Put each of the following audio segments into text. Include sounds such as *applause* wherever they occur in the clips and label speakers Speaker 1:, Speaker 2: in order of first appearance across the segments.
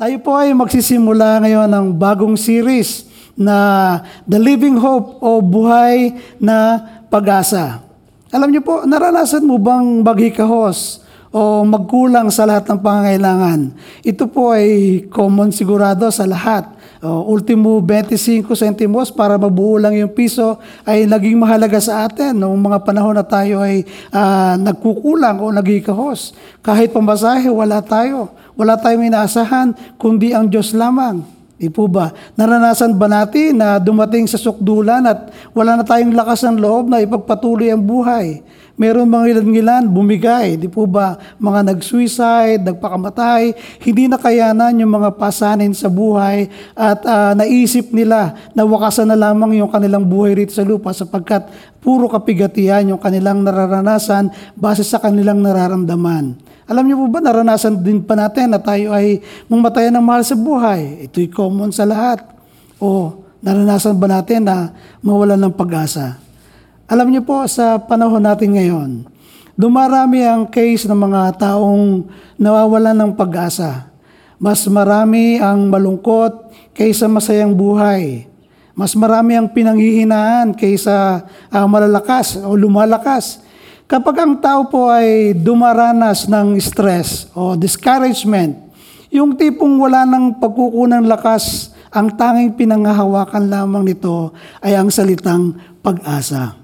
Speaker 1: Tayo po ay magsisimula ngayon ng bagong series na The Living Hope o Buhay na Pag-asa. Alam niyo po, naranasan mo bang maghikahos o magkulang sa lahat ng pangangailangan? Ito po ay common sigurado sa lahat. O, ultimo 25 centimos para mabuo lang yung piso ay naging mahalaga sa atin noong mga panahon na tayo ay ah, nagkukulang o naghikahos. Kahit pamasahe, wala tayo. Wala tayong inaasahan, kundi ang Diyos lamang. Di po ba? Naranasan ba natin na dumating sa sukdulan at wala na tayong lakas ng loob na ipagpatuloy ang buhay? Meron mga ilan-ilan bumigay, di po ba? Mga nag-suicide, nagpakamatay, hindi na kayanan yung mga pasanin sa buhay at ah, naisip nila na wakasan na lamang yung kanilang buhay rito sa lupa sapagkat puro kapigatian yung kanilang nararanasan base sa kanilang nararamdaman. Alam niyo po ba, naranasan din pa natin na tayo ay mamatayan ng mahal sa buhay. Ito'y common sa lahat. O naranasan ba natin na mawalan ng pag-asa? Alam niyo po, sa panahon natin ngayon, dumarami ang case ng mga taong nawawalan ng pag-asa. Mas marami ang malungkot kaysa masayang buhay. Mas marami ang pinanghihinaan kaysa ah, malalakas o lumalakas. Kapag ang tao po ay dumaranas ng stress o discouragement, yung tipong wala ng pagkukunang lakas, ang tanging pinangahawakan lamang nito ay ang salitang pag-asa.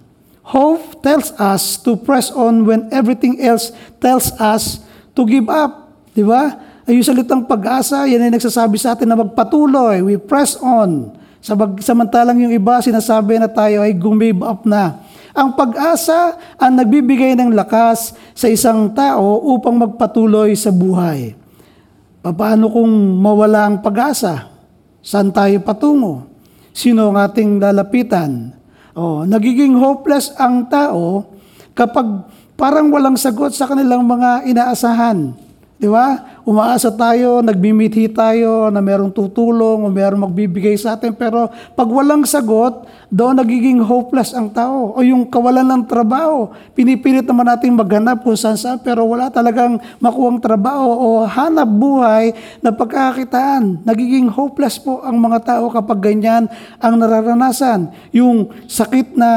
Speaker 1: Hope tells us to press on when everything else tells us to give up. Di ba? Ay yung salitang pag-asa, yan ay nagsasabi sa atin na magpatuloy. We press on. Sabag, samantalang yung iba, sinasabi na tayo ay give up na. Ang pag-asa ang nagbibigay ng lakas sa isang tao upang magpatuloy sa buhay. Paano kung mawala ang pag-asa? Saan tayo patungo? Sino ang ating lalapitan? Oh, nagiging hopeless ang tao kapag parang walang sagot sa kanilang mga inaasahan. Di ba? Umaasa tayo, nagbimithi tayo na merong tutulong o merong magbibigay sa atin. Pero pag walang sagot, doon nagiging hopeless ang tao. O yung kawalan ng trabaho. Pinipilit naman natin maghanap kung saan saan pero wala talagang makuwang trabaho o hanap buhay na pagkakakitaan. Nagiging hopeless po ang mga tao kapag ganyan ang nararanasan. Yung sakit na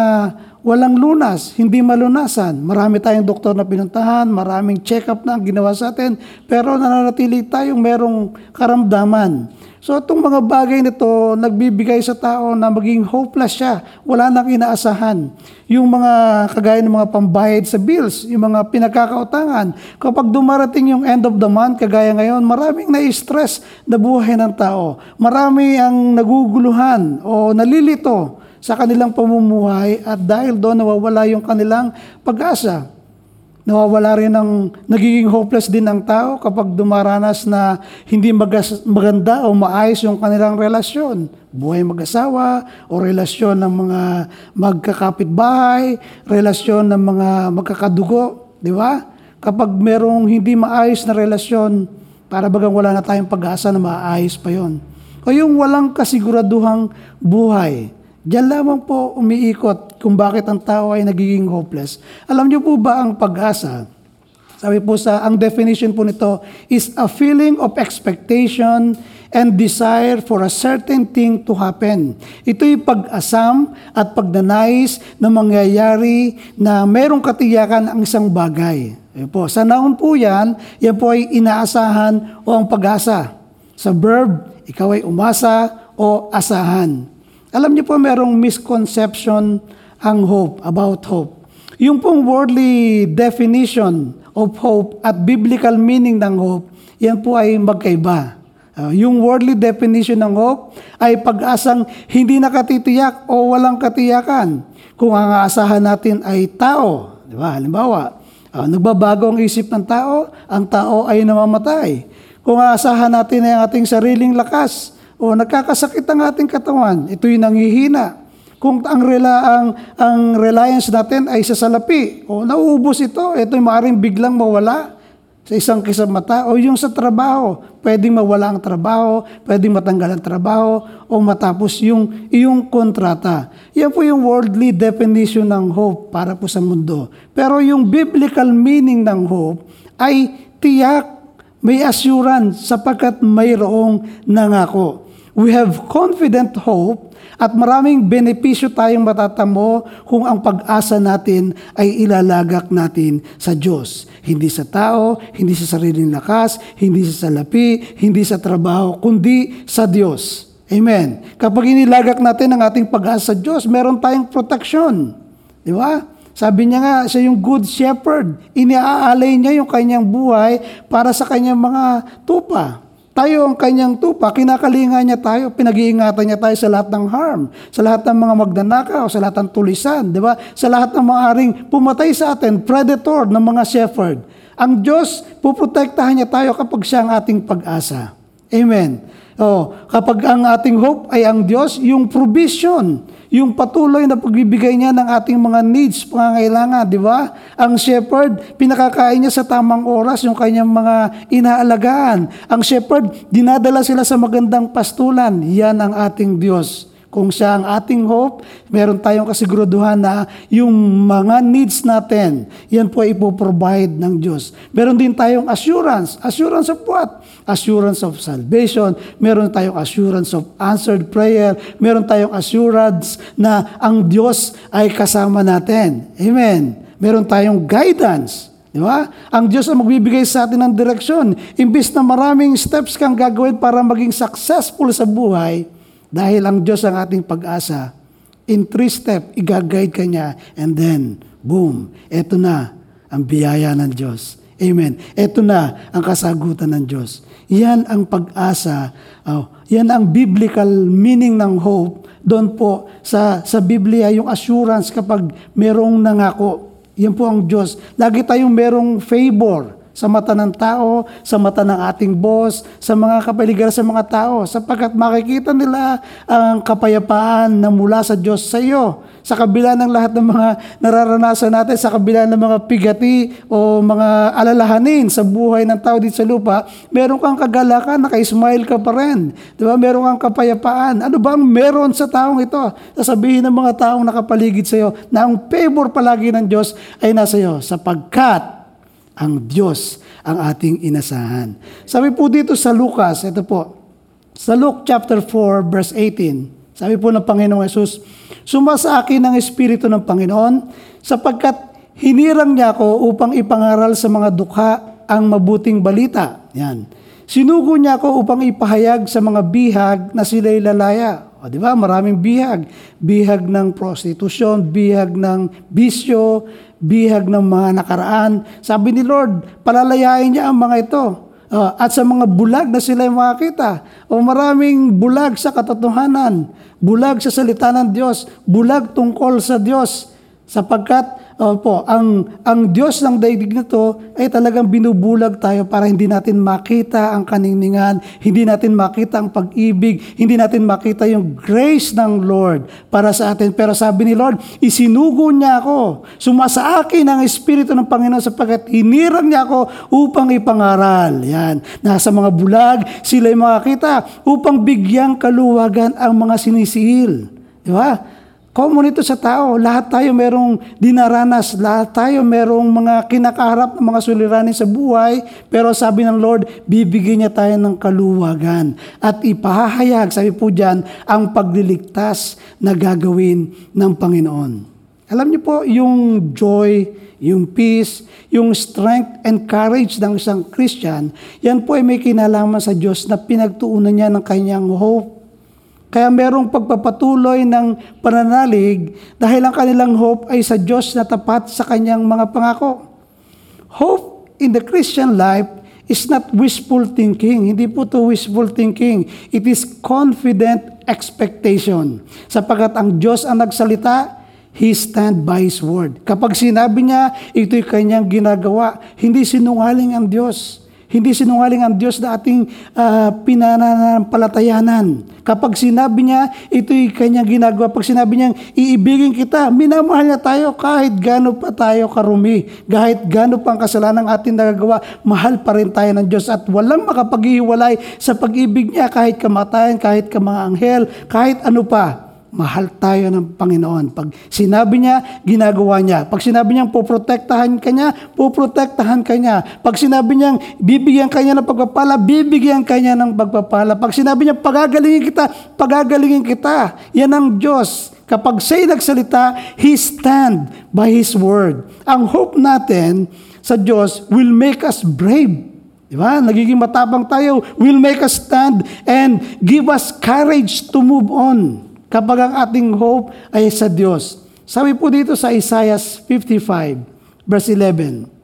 Speaker 1: walang lunas, hindi malunasan. Marami tayong doktor na pinuntahan, maraming check-up na ang ginawa sa atin, pero nananatili tayong merong karamdaman. So itong mga bagay nito, nagbibigay sa tao na maging hopeless siya. Wala nang inaasahan. Yung mga kagaya ng mga pambayad sa bills, yung mga pinagkakautangan. Kapag dumarating yung end of the month, kagaya ngayon, maraming na-stress na buhay ng tao. Marami ang naguguluhan o nalilito sa kanilang pamumuhay at dahil doon nawawala yung kanilang pag-asa. Nawawala rin ang nagiging hopeless din ng tao kapag dumaranas na hindi magas, maganda o maayos yung kanilang relasyon. Buhay mag-asawa o relasyon ng mga magkakapitbahay, relasyon ng mga magkakadugo, di ba? Kapag merong hindi maayos na relasyon, para bagang wala na tayong pag-asa na maayos pa yon. O yung walang kasiguraduhang buhay, Diyan lamang po umiikot kung bakit ang tao ay nagiging hopeless. Alam niyo po ba ang pag-asa? Sabi po sa, ang definition po nito is a feeling of expectation and desire for a certain thing to happen. Ito'y pag-asam at pagdanais na mangyayari na merong katiyakan ang isang bagay. Ayun po. Sa naon po yan, yan po ay inaasahan o ang pag-asa. Sa verb, ikaw ay umasa o asahan. Alam niyo po merong misconception ang hope, about hope. Yung pong worldly definition of hope at biblical meaning ng hope, yan po ay magkaiba. Uh, yung worldly definition ng hope ay pag-asang hindi nakatitiyak o walang katiyakan. Kung ang aasahan natin ay tao, di ba? Halimbawa, uh, nagbabago ang isip ng tao, ang tao ay namamatay. Kung aasahan natin ay ang ating sariling lakas, o nagkakasakit ang ating katawan, ito'y nanghihina. Kung ang rela ang ang reliance natin ay sa salapi, o nauubos ito, ito'y maaaring biglang mawala sa isang kisamata o yung sa trabaho, pwedeng mawala ang trabaho, pwedeng matanggal ang trabaho o matapos yung iyong kontrata. Yan po yung worldly definition ng hope para po sa mundo. Pero yung biblical meaning ng hope ay tiyak May assurance sapagkat mayroong nangako. We have confident hope at maraming benepisyo tayong matatamo kung ang pag-asa natin ay ilalagak natin sa Diyos. Hindi sa tao, hindi sa sariling lakas, hindi sa salapi, hindi sa trabaho, kundi sa Diyos. Amen. Kapag inilagak natin ang ating pag-asa sa Diyos, meron tayong protection. Di ba? Sabi niya nga, siya yung good shepherd. Iniaalay niya yung kanyang buhay para sa kanyang mga tupa. Tayo ang kanyang tupa, kinakalinga niya tayo, pinag-iingatan niya tayo sa lahat ng harm, sa lahat ng mga magnanakaw, sa lahat ng tulisan, di ba? Sa lahat ng mga aring pumatay sa atin, predator ng mga shepherd. Ang Diyos, puprotektahan niya tayo kapag siya ang ating pag-asa. Amen. Oh, kapag ang ating hope ay ang Diyos, yung provision, yung patuloy na pagbibigay niya ng ating mga needs, pangangailangan, di ba? Ang shepherd, pinakakain niya sa tamang oras yung kanyang mga inaalagaan. Ang shepherd, dinadala sila sa magandang pastulan. Yan ang ating Diyos. Kung siya ang ating hope, meron tayong kasiguraduhan na yung mga needs natin, yan po ay ipoprovide ng Diyos. Meron din tayong assurance. Assurance of what? Assurance of salvation. Meron tayong assurance of answered prayer. Meron tayong assurance na ang Diyos ay kasama natin. Amen. Meron tayong guidance. Di ba? Ang Diyos ang magbibigay sa atin ng direksyon. Imbis na maraming steps kang gagawin para maging successful sa buhay, dahil ang Diyos ang ating pag-asa, in three step, igagayad ka niya, and then, boom, eto na ang biyaya ng Diyos. Amen. Eto na ang kasagutan ng Diyos. Yan ang pag-asa. Oh, yan ang biblical meaning ng hope. Doon po sa, sa Biblia, yung assurance kapag merong nangako. Yan po ang Diyos. Lagi tayong merong favor sa mata ng tao, sa mata ng ating boss, sa mga kapaligiran sa mga tao, sapagkat makikita nila ang kapayapaan na mula sa Diyos sa iyo. Sa kabila ng lahat ng mga nararanasan natin, sa kabila ng mga pigati o mga alalahanin sa buhay ng tao dito sa lupa, meron kang kagalakan, naka-smile ka pa rin. Di ba? Meron kang kapayapaan. Ano ba ang meron sa taong ito? Sasabihin ng mga taong nakapaligid sa iyo na ang favor palagi ng Diyos ay nasa iyo sapagkat ang Diyos ang ating inasahan. Sabi po dito sa Lucas, ito po, sa Luke chapter 4 verse 18, sabi po ng Panginoong Yesus, Suma sa akin ang Espiritu ng Panginoon, sapagkat hinirang niya ako upang ipangaral sa mga dukha ang mabuting balita. Yan. Sinugo niya ako upang ipahayag sa mga bihag na sila'y lalaya. O, di ba? Maraming bihag. Bihag ng prostitusyon, bihag ng bisyo, bihag ng mga nakaraan. Sabi ni Lord, palalayain niya ang mga ito. Uh, at sa mga bulag na sila makakita. O maraming bulag sa katotohanan, bulag sa salita ng Diyos, bulag tungkol sa Diyos. Sapagkat Opo, ang, ang Diyos ng daigdig na to ay talagang binubulag tayo para hindi natin makita ang kaningningan, hindi natin makita ang pag-ibig, hindi natin makita yung grace ng Lord para sa atin. Pero sabi ni Lord, isinugo niya ako, sumasa akin ang Espiritu ng Panginoon sapagkat hinirang niya ako upang ipangaral. Yan. Nasa mga bulag, sila'y makakita upang bigyang kaluwagan ang mga sinisiil. Di ba? Common ito sa tao. Lahat tayo merong dinaranas. Lahat tayo merong mga kinakaharap ng mga suliranin sa buhay. Pero sabi ng Lord, bibigyan niya tayo ng kaluwagan. At ipahahayag, sabi po dyan, ang pagliligtas na gagawin ng Panginoon. Alam niyo po, yung joy, yung peace, yung strength and courage ng isang Christian, yan po ay may kinalaman sa Diyos na pinagtuunan niya ng kanyang hope kaya merong pagpapatuloy ng pananalig dahil ang kanilang hope ay sa Diyos na tapat sa kanyang mga pangako. Hope in the Christian life is not wishful thinking. Hindi po to wishful thinking. It is confident expectation. Sapagat ang Diyos ang nagsalita, He stand by His word. Kapag sinabi niya, ito'y kanyang ginagawa, hindi sinungaling ang Diyos. Hindi sinungaling ang Diyos na ating uh, pinananampalatayanan. Kapag sinabi niya, ito'y kanyang ginagawa. Pag sinabi niya, iibigin kita, minamahal niya tayo kahit gano'n pa tayo karumi. Kahit gano'n pa ang kasalanan ating nagagawa, mahal pa rin tayo ng Diyos. At walang makapaghiwalay sa pag-ibig niya kahit kamatayan, kahit ka mga anghel, kahit ano pa. Mahal tayo ng Panginoon. Pag sinabi niya, ginagawa niya. Pag sinabi niyang poprotektahan ka niya, poprotektahan ka niya. Pag sinabi niyang bibigyan ka niya ng pagpapala, bibigyan ka niya ng pagpapala. Pag sinabi niya pagagalingin kita, pagagalingin kita. Yan ang Diyos. Kapag siya'y nagsalita, He stand by His word. Ang hope natin sa Diyos will make us brave. Di ba? Nagiging matapang tayo. Will make us stand and give us courage to move on kapag ang ating hope ay sa Diyos. Sabi po dito sa Isaiah 55, verse 11,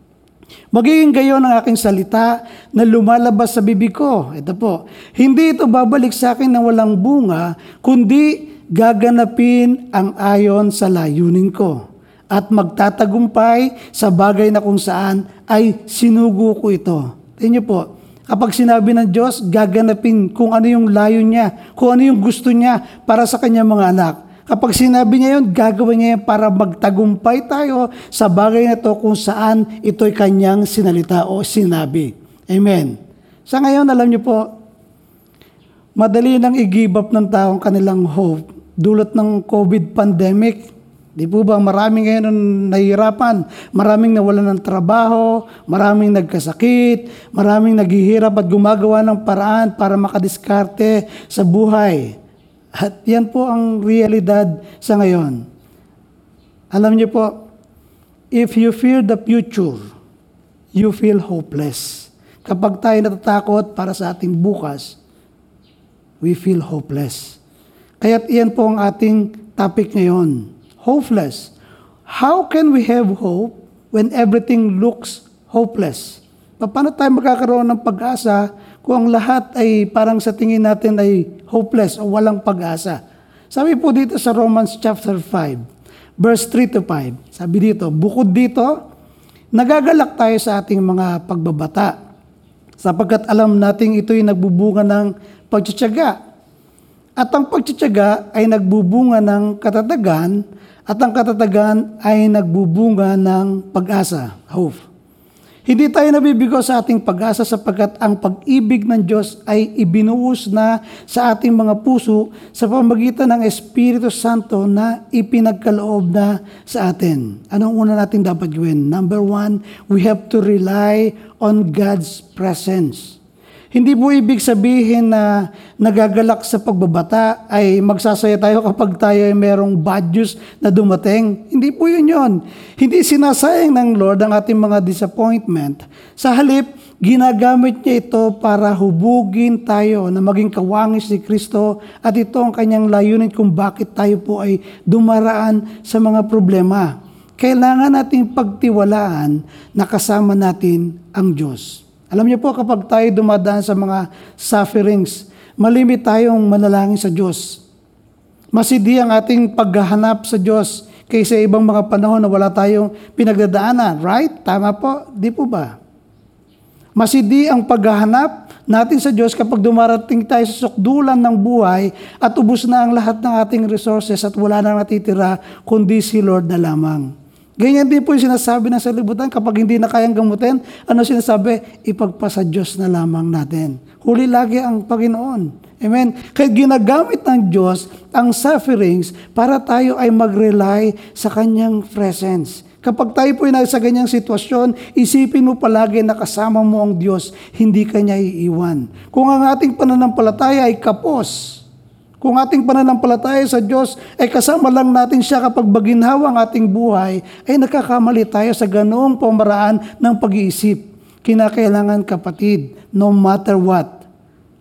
Speaker 1: Magiging gayon ang aking salita na lumalabas sa bibig ko. Ito po, hindi ito babalik sa akin na walang bunga, kundi gaganapin ang ayon sa layunin ko at magtatagumpay sa bagay na kung saan ay sinugo ko ito. Tingnan po, kapag sinabi ng Diyos, gaganapin kung ano yung layo niya, kung ano yung gusto niya para sa kanyang mga anak. Kapag sinabi niya yun, gagawin niya yun para magtagumpay tayo sa bagay na to kung saan ito'y kanyang sinalita o sinabi. Amen. Sa ngayon, alam niyo po, madali nang i-give up ng taong kanilang hope dulot ng COVID pandemic. Di po ba maraming ngayon nahihirapan, maraming nawalan ng trabaho, maraming nagkasakit, maraming naghihirap at gumagawa ng paraan para makadiskarte sa buhay. At yan po ang realidad sa ngayon. Alam niyo po, if you fear the future, you feel hopeless. Kapag tayo natatakot para sa ating bukas, we feel hopeless. Kaya't iyan po ang ating topic ngayon. Hopeless. How can we have hope when everything looks hopeless? Paano tayo magkakaroon ng pag-asa kung ang lahat ay parang sa tingin natin ay hopeless o walang pag-asa? Sabi po dito sa Romans chapter 5, verse 3 to 5. Sabi dito, bukod dito, nagagalak tayo sa ating mga pagbabata sapagkat alam nating ito'y nagbubunga ng pagtsatsaga at ang pagtsatsaga ay nagbubunga ng katatagan at ang katatagan ay nagbubunga ng pag-asa, hope. Hindi tayo nabibigo sa ating pag-asa sapagkat ang pag-ibig ng Diyos ay ibinuhos na sa ating mga puso sa pamagitan ng Espiritu Santo na ipinagkaloob na sa atin. Anong una natin dapat gawin? Number one, we have to rely on God's presence. Hindi po ibig sabihin na nagagalak sa pagbabata ay magsasaya tayo kapag tayo ay merong bad news na dumating. Hindi po yun yun. Hindi sinasayang ng Lord ang ating mga disappointment. Sa halip, ginagamit niya ito para hubugin tayo na maging kawangis ni Kristo at ito ang kanyang layunin kung bakit tayo po ay dumaraan sa mga problema. Kailangan nating pagtiwalaan na kasama natin ang Diyos. Alam niyo po, kapag tayo dumadaan sa mga sufferings, malimit tayong manalangin sa Diyos. Masidi ang ating paghahanap sa Diyos kaysa ibang mga panahon na wala tayong pinagdadaanan. Right? Tama po? Di po ba? Masidi ang paghahanap natin sa Diyos kapag dumarating tayo sa sukdulan ng buhay at ubos na ang lahat ng ating resources at wala na natitira kundi si Lord na lamang. Ganyan din po yung sinasabi ng salibutan kapag hindi na kayang gamutin. Ano sinasabi? Ipagpasa Diyos na lamang natin. Huli lagi ang Panginoon. Amen? Kaya ginagamit ng Diyos ang sufferings para tayo ay mag-rely sa Kanyang presence. Kapag tayo po ay nasa ganyang sitwasyon, isipin mo palagi na kasama mo ang Diyos, hindi Kanya iiwan. Kung ang ating pananampalataya ay kapos, kung ating pananampalataya sa Diyos ay kasama lang natin siya kapag baginhawa ang ating buhay, ay nakakamali tayo sa ganoong pamaraan ng pag-iisip. Kinakailangan kapatid, no matter what.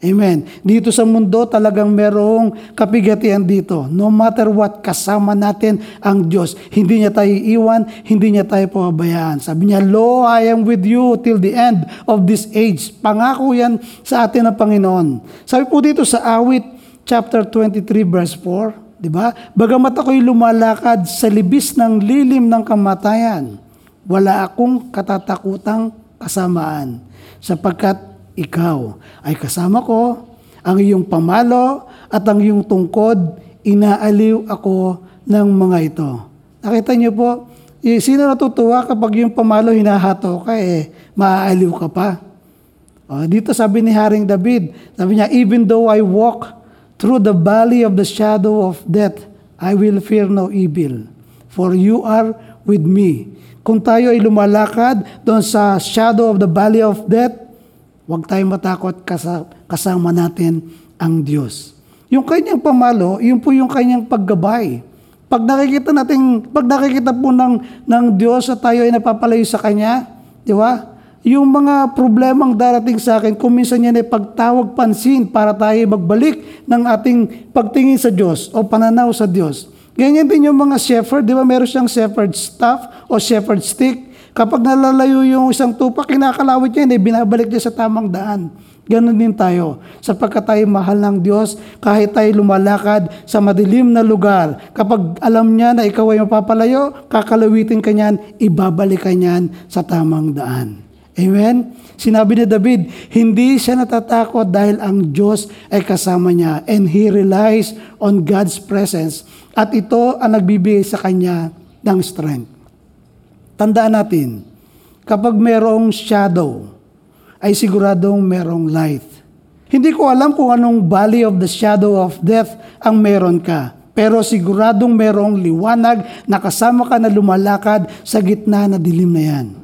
Speaker 1: Amen. Dito sa mundo talagang merong kapigatian dito. No matter what, kasama natin ang Diyos. Hindi niya tayo iiwan, hindi niya tayo pababayaan. Sabi niya, Lo, I am with you till the end of this age. Pangako yan sa atin ng Panginoon. Sabi po dito sa awit chapter 23 verse 4, di ba? Bagamat ako'y lumalakad sa libis ng lilim ng kamatayan, wala akong katatakutang kasamaan sapagkat ikaw ay kasama ko, ang iyong pamalo at ang iyong tungkod, inaaliw ako ng mga ito. Nakita niyo po, eh, sino natutuwa kapag yung pamalo hinahato ka, eh, maaaliw ka pa. O, dito sabi ni Haring David, sabi niya, even though I walk through the valley of the shadow of death, I will fear no evil, for you are with me. Kung tayo ay lumalakad doon sa shadow of the valley of death, huwag tayong matakot kasa- kasama natin ang Diyos. Yung kanyang pamalo, yun po yung kanyang paggabay. Pag nakikita natin, pag nakikita po ng, ng Diyos at tayo ay napapalayo sa Kanya, di ba? Yung mga problemang darating sa akin, kung minsan yan ay pagtawag pansin para tayo magbalik ng ating pagtingin sa Diyos o pananaw sa Diyos. Ganyan din yung mga shepherd, di ba? Meron siyang shepherd staff o shepherd stick. Kapag nalalayo yung isang tupa, kinakalawit niya, hindi, binabalik niya sa tamang daan. Ganon din tayo. Sapagkat tayo mahal ng Diyos, kahit tayo lumalakad sa madilim na lugar, kapag alam niya na ikaw ay mapapalayo, kakalawitin ka niyan, ibabalik ka niyan sa tamang daan. Amen? Sinabi ni David, hindi siya natatakot dahil ang Diyos ay kasama niya and he relies on God's presence at ito ang nagbibigay sa kanya ng strength. Tandaan natin, kapag merong shadow, ay siguradong merong light. Hindi ko alam kung anong valley of the shadow of death ang meron ka. Pero siguradong merong liwanag na kasama ka na lumalakad sa gitna na dilim na yan.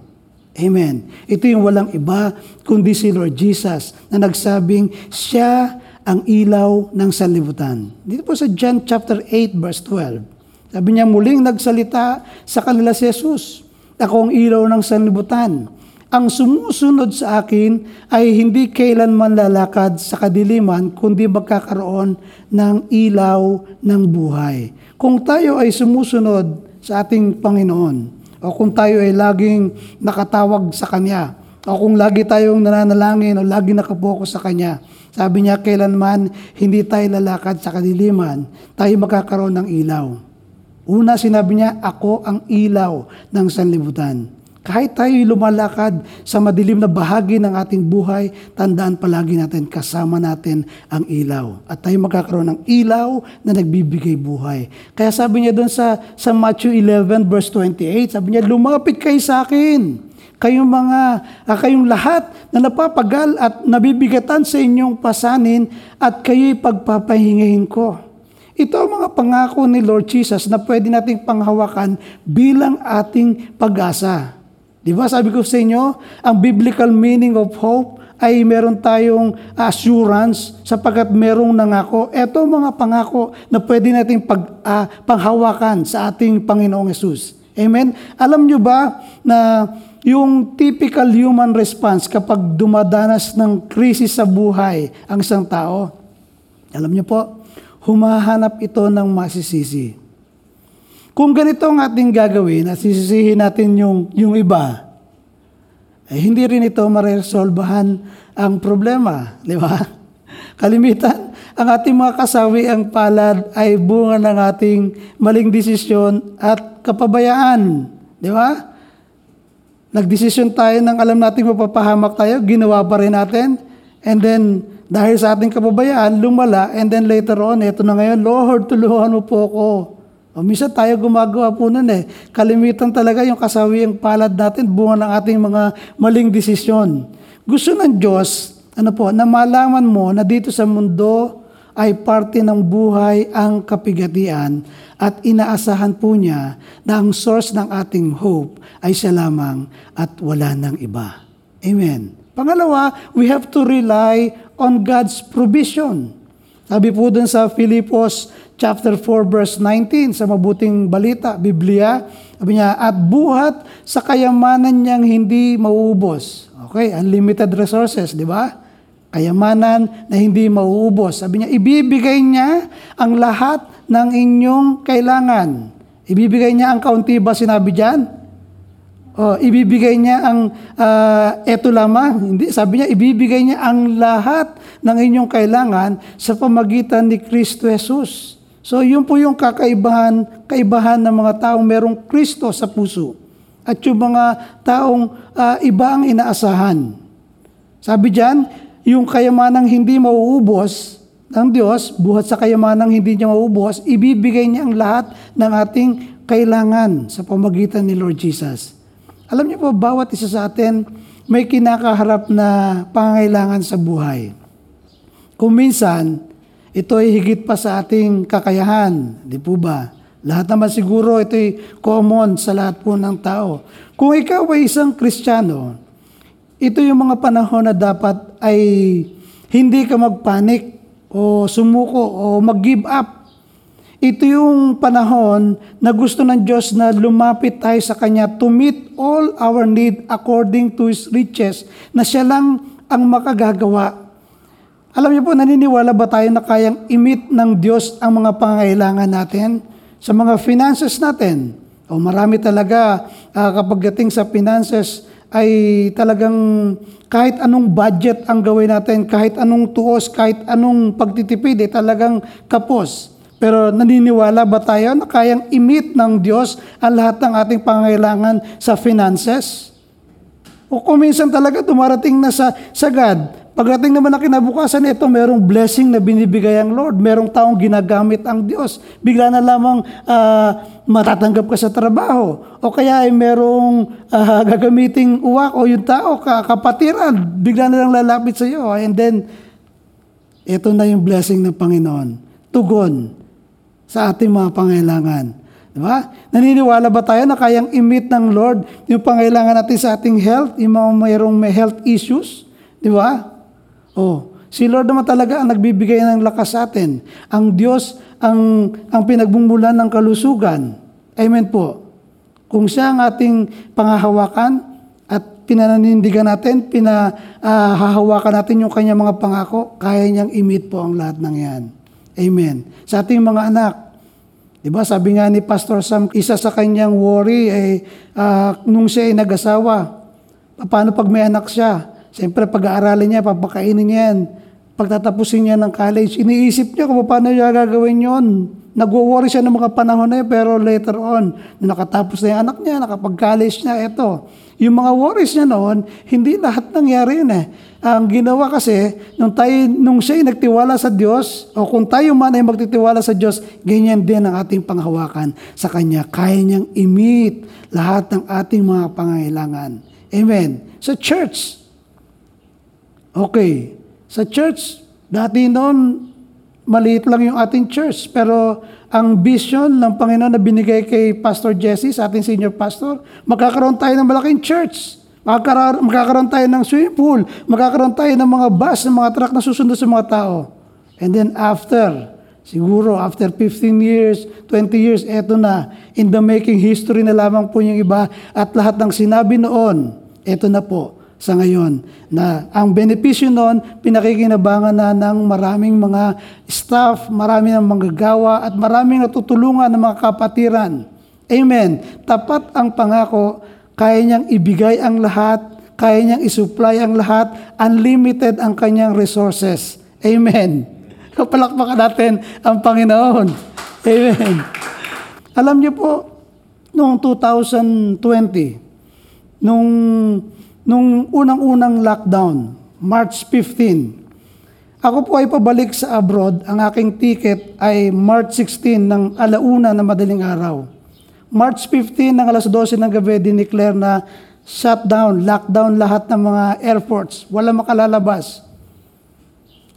Speaker 1: Amen. Ito yung walang iba kundi si Lord Jesus na nagsabing siya ang ilaw ng sanlibutan. Dito po sa John chapter 8 verse 12. Sabi niya muling nagsalita sa kanila si Jesus. Ako ang ilaw ng sanlibutan. Ang sumusunod sa akin ay hindi kailanman lalakad sa kadiliman, kundi magkakaroon ng ilaw ng buhay. Kung tayo ay sumusunod sa ating Panginoon, o kung tayo ay laging nakatawag sa Kanya, o kung lagi tayong nananalangin o lagi nakapokus sa Kanya, sabi niya, kailanman hindi tayo lalakad sa kadiliman, tayo magkakaroon ng ilaw. Una, sinabi niya, ako ang ilaw ng sanlibutan. Kahit tayo lumalakad sa madilim na bahagi ng ating buhay, tandaan palagi natin, kasama natin ang ilaw. At tayo magkakaroon ng ilaw na nagbibigay buhay. Kaya sabi niya doon sa, sa Matthew 11 verse 28, sabi niya, lumapit kayo sa akin. Kayong mga, ah, kayong lahat na napapagal at nabibigatan sa inyong pasanin at kayo'y pagpapahingahin ko. Ito ang mga pangako ni Lord Jesus na pwede nating panghawakan bilang ating pag-asa. Di ba sabi ko sa inyo, ang biblical meaning of hope ay meron tayong assurance sapagkat merong nangako. Ito mga pangako na pwede nating pag, ah, panghawakan sa ating Panginoong Yesus. Amen? Alam nyo ba na yung typical human response kapag dumadanas ng krisis sa buhay ang isang tao, alam nyo po, humahanap ito ng masisisi. Kung ganito ang ating gagawin at sisisihin natin yung, yung iba, eh, hindi rin ito maresolbahan ang problema. *laughs* Di ba? Kalimitan, ang ating mga kasawi ang palad ay bunga ng ating maling desisyon at kapabayaan. Di ba? Nagdesisyon tayo ng alam nating mapapahamak tayo, ginawa pa rin natin. And then, dahil sa ating kapabayaan, lumala. And then later on, ito na ngayon, Lord, tulungan mo po ako. O minsan tayo gumagawa po nun eh. Kalimitan talaga yung kasawiang palad natin, bunga ng ating mga maling desisyon. Gusto ng Diyos, ano po, na malaman mo na dito sa mundo ay parte ng buhay ang kapigatian at inaasahan po niya na ang source ng ating hope ay siya lamang at wala ng iba. Amen. Pangalawa, we have to rely on God's provision. Sabi po dun sa Filipos chapter 4 verse 19 sa mabuting balita, Biblia, sabi niya, at buhat sa kayamanan niyang hindi mauubos. Okay, unlimited resources, di ba? Kayamanan na hindi mauubos. Sabi niya, ibibigay niya ang lahat ng inyong kailangan. Ibibigay niya ang kaunti ba sinabi diyan? Oh, ibibigay niya ang uh, eto lamang. Hindi, sabi niya, ibibigay niya ang lahat ng inyong kailangan sa pamagitan ni Kristo Jesus. So, yun po yung kakaibahan, kaibahan ng mga taong merong Kristo sa puso. At yung mga taong uh, iba ang inaasahan. Sabi diyan, yung kayamanang hindi mauubos ng Diyos, buhat sa kayamanang hindi niya mauubos, ibibigay niya ang lahat ng ating kailangan sa pamagitan ni Lord Jesus. Alam niyo po, bawat isa sa atin may kinakaharap na pangangailangan sa buhay. Kung minsan, ito ay higit pa sa ating kakayahan. Di po ba? Lahat naman siguro ito ay common sa lahat po ng tao. Kung ikaw ay isang Kristiyano, ito yung mga panahon na dapat ay hindi ka magpanik o sumuko o mag-give up. Ito yung panahon na gusto ng Diyos na lumapit tayo sa Kanya to meet all our need according to His riches, na siya lang ang makagagawa. Alam niyo po, naniniwala ba tayo na kayang imit ng Diyos ang mga pangangailangan natin sa mga finances natin? O marami talaga ah, kapag dating sa finances ay talagang kahit anong budget ang gawin natin, kahit anong tuos, kahit anong pagtitipid, eh, talagang kapos. Pero naniniwala ba tayo na kayang imit ng Diyos ang lahat ng ating pangangailangan sa finances? O kung minsan talaga dumarating na sa sagad, pagdating naman na kinabukasan, ito merong blessing na binibigay ang Lord. Merong taong ginagamit ang Diyos. Bigla na lamang ah, matatanggap ka sa trabaho. O kaya ay merong ah, *laughs* gagamiting uwak o yung tao, ka, kapatiran, bigla na lang lalapit sa iyo. And then, ito na yung blessing ng Panginoon. Tugon sa ating mga pangailangan. Di ba? Naniniwala ba tayo na kayang imit ng Lord yung pangailangan natin sa ating health, yung mga mayroong may health issues? Di ba? Oh, si Lord naman talaga ang nagbibigay ng lakas sa atin. Ang Diyos ang, ang pinagbumulan ng kalusugan. Amen po. Kung siya ang ating pangahawakan at pinananindigan natin, pinahahawakan natin yung kanyang mga pangako, kaya niyang imit po ang lahat ng yan. Amen. Sa ating mga anak, Di ba? Sabi nga ni Pastor Sam, isa sa kanyang worry ay ah, nung siya ay nag-asawa. Paano pag may anak siya? Siyempre, pag-aaralin niya, papakainin niya yan. Pagtatapusin niya ng college, iniisip niya kung paano niya gagawin yon. Nagwo-worry siya ng mga panahon na yun, pero later on, nung nakatapos na yung anak niya, nakapag-college niya, eto. Yung mga worries niya noon, hindi lahat nangyari yun eh. Ang ginawa kasi, nung, tayo, nung siya ay nagtiwala sa Diyos, o kung tayo man ay magtitiwala sa Diyos, ganyan din ang ating panghawakan sa Kanya. Kaya niyang imit lahat ng ating mga pangailangan. Amen. Sa church, okay, sa church, dati noon, maliit lang yung ating church, pero ang vision ng Panginoon na binigay kay Pastor Jesse, sa ating senior pastor, magkakaroon tayo ng malaking church. Magkakaroon, magkakaroon tayo ng swimming pool. Magkakaroon tayo ng mga bus, ng mga truck na susunod sa mga tao. And then after, siguro after 15 years, 20 years, eto na, in the making history na lamang po yung iba at lahat ng sinabi noon, eto na po sa ngayon na ang benepisyo noon pinakikinabangan na ng maraming mga staff, maraming ng manggagawa at maraming natutulungan ng mga kapatiran. Amen. Tapat ang pangako, kaya niyang ibigay ang lahat, kaya niyang isupply ang lahat, unlimited ang kanyang resources. Amen. *laughs* Palakpakan natin ang Panginoon. Amen. Alam niyo po, noong 2020, nung nung unang-unang lockdown, March 15, ako po ay pabalik sa abroad. Ang aking ticket ay March 16 ng alauna na madaling araw. March 15 ng alas 12 ng gabi, dineclare na shutdown, lockdown lahat ng mga airports. Wala makalalabas.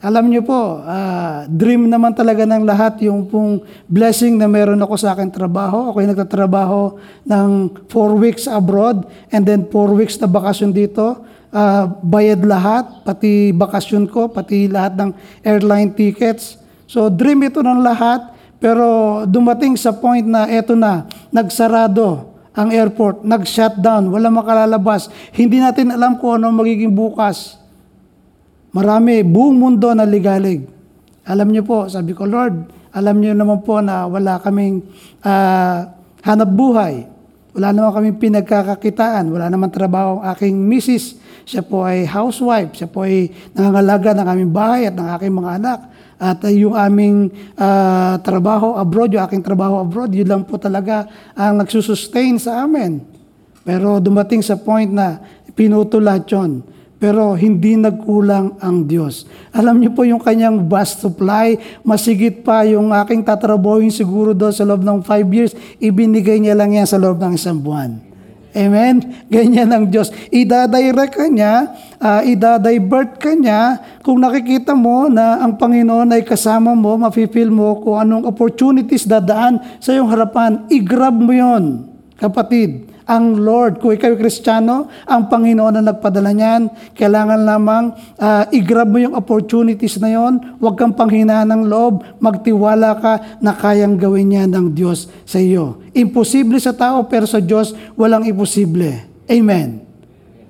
Speaker 1: Alam niyo po, ah, dream naman talaga ng lahat yung pong blessing na meron ako sa akin trabaho. Ako ay nagtatrabaho ng four weeks abroad and then four weeks na bakasyon dito. Ah, bayad lahat, pati bakasyon ko, pati lahat ng airline tickets. So dream ito ng lahat, pero dumating sa point na eto na, nagsarado ang airport, nag-shutdown, wala makalalabas. Hindi natin alam kung ano magiging bukas. Marami, buong mundo na ligalig. Alam niyo po, sabi ko, Lord, alam niyo naman po na wala kaming ah, hanap buhay. Wala naman kaming pinagkakakitaan. Wala naman trabaho ang aking misis. Siya po ay housewife. Siya po ay nangangalaga ng aming bahay at ng aking mga anak. At ah, yung aming ah, trabaho abroad, yung aking trabaho abroad, yun lang po talaga ang nagsusustain sa amin. Pero dumating sa point na pinutol lahat yun. Pero hindi nagkulang ang Diyos. Alam niyo po yung kanyang vast supply, masigit pa yung aking tatrabahoin siguro doon sa loob ng five years, ibinigay niya lang yan sa loob ng isang buwan. Amen? Ganyan ang Diyos. Ida-direct ka niya, uh, ida-divert ka niya. Kung nakikita mo na ang Panginoon ay kasama mo, mapipil mo kung anong opportunities dadaan sa iyong harapan, i-grab mo yon kapatid. Ang Lord, kung ikaw Kristiyano, ang Panginoon na nagpadala niyan, kailangan lamang uh, i-grab mo yung opportunities na yon. Huwag kang panghinaan ng loob, magtiwala ka na kayang gawin niya ng Diyos sa iyo. Imposible sa tao, pero sa Diyos, walang imposible. Amen.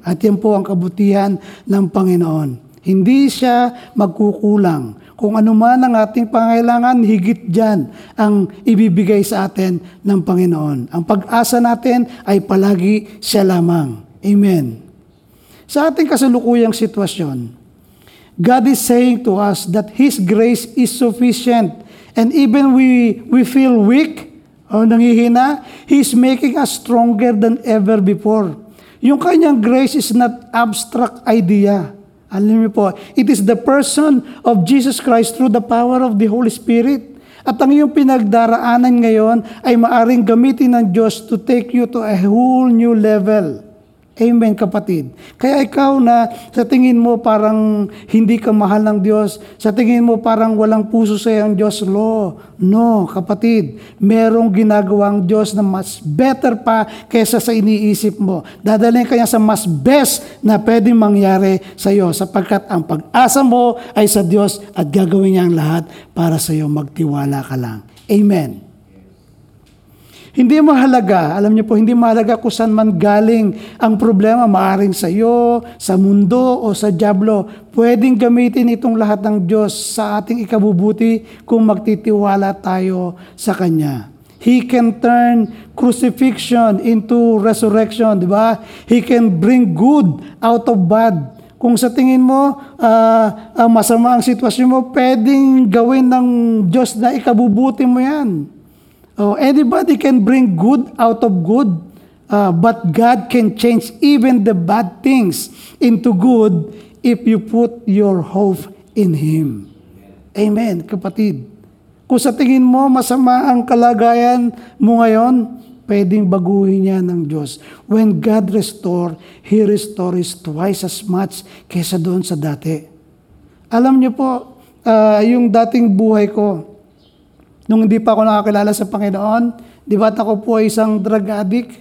Speaker 1: At yan po ang kabutihan ng Panginoon. Hindi siya magkukulang. Kung ano man ang ating pangailangan, higit dyan ang ibibigay sa atin ng Panginoon. Ang pag-asa natin ay palagi siya lamang. Amen. Sa ating kasalukuyang sitwasyon, God is saying to us that His grace is sufficient. And even we, we feel weak o nangihina, He's making us stronger than ever before. Yung kanyang grace is not abstract idea. Alam niyo po, it is the person of Jesus Christ through the power of the Holy Spirit. At ang iyong pinagdaraanan ngayon ay maaring gamitin ng Diyos to take you to a whole new level. Amen, kapatid. Kaya ikaw na sa tingin mo parang hindi ka mahal ng Diyos, sa tingin mo parang walang puso sa ang Diyos, lo. No, kapatid. Merong ginagawang Diyos na mas better pa kaysa sa iniisip mo. Dadalhin kanya sa mas best na pwedeng mangyari sa iyo sapagkat ang pag-asa mo ay sa Diyos at gagawin niya ang lahat para sa iyo. Magtiwala ka lang. Amen. Hindi mahalaga, alam niyo po, hindi mahalaga kung saan man galing ang problema, maaring sa iyo, sa mundo o sa diablo. Pwedeng gamitin itong lahat ng Diyos sa ating ikabubuti kung magtitiwala tayo sa Kanya. He can turn crucifixion into resurrection, di ba? He can bring good out of bad. Kung sa tingin mo, uh, uh, masama ang sitwasyon mo, pwedeng gawin ng Diyos na ikabubuti mo yan. Oh, anybody can bring good out of good, uh, but God can change even the bad things into good if you put your hope in Him. Amen, kapatid. Kung sa tingin mo masama ang kalagayan mo ngayon, pwedeng baguhin niya ng Diyos. When God restore, He restores twice as much kesa doon sa dati. Alam niyo po, uh, yung dating buhay ko, Nung hindi pa ako nakakilala sa Panginoon, di ba ako po ay isang drug addict?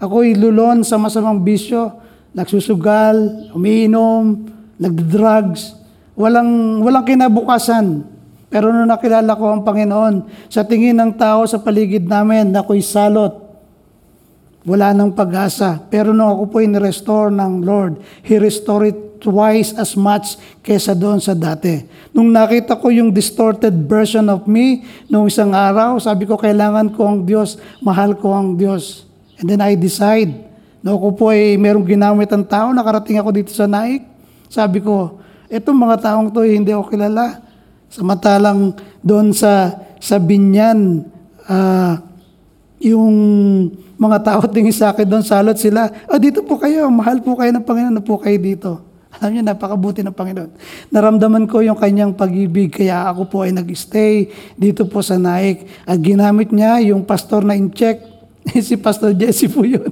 Speaker 1: Ako'y lulon sa masamang bisyo, nagsusugal, umiinom, nagdrugs, walang, walang kinabukasan. Pero nung nakilala ko ang Panginoon, sa tingin ng tao sa paligid namin, ako'y salot. Wala nang pag-asa. Pero nung ako po in-restore ng Lord, He restored twice as much kesa doon sa dati. Nung nakita ko yung distorted version of me, nung isang araw, sabi ko, kailangan ko ang Diyos, mahal ko ang Diyos. And then I decide, no, ako po ay merong ginamit ang tao, nakarating ako dito sa Naik. Sabi ko, etong mga taong to hindi ako kilala. Samantalang doon sa, sa binyan, uh, yung mga tao tingin sa akin doon, salot sila, ah, dito po kayo, mahal po kayo ng Panginoon, na po kayo dito. Alam niyo, napakabuti ng Panginoon. Naramdaman ko yung kanyang pag-ibig, kaya ako po ay nag-stay dito po sa Naik. At ginamit niya yung pastor na in-check, *laughs* si Pastor Jesse po yun.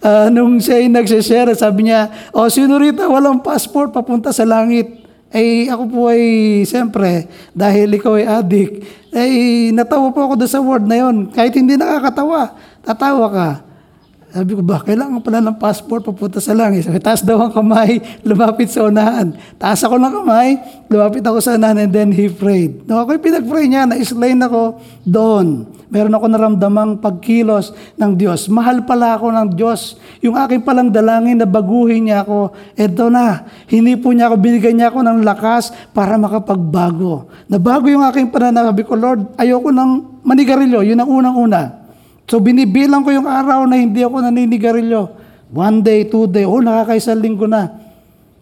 Speaker 1: Uh, *laughs* nung siya ay nagsishare, sabi niya, oh, sino rito walang passport papunta sa langit? Eh, ako po ay, siyempre, dahil ikaw ay addict, eh, natawa po ako doon sa word na yon. Kahit hindi nakakatawa, tatawa ka. Sabi ko ba, kailangan pala ng passport papunta sa langit. Sabi, taas daw ang kamay, *laughs* lumapit sa unahan. Taas ako ng kamay, lumapit ako sa unahan, and then he prayed. No, ako pinag-pray niya, na-explain ako doon. Meron ako naramdamang pagkilos ng Diyos. Mahal pala ako ng Diyos. Yung aking palang dalangin na baguhin niya ako, eto na, hindi po niya ako, binigyan niya ako ng lakas para makapagbago. Nabago yung aking pananaw. Sabi ko, Lord, ayoko ng manigarilyo. Yun ang unang-una. So binibilang ko yung araw na hindi ako naninigarilyo. One day, two day, oh nakakaisang linggo na.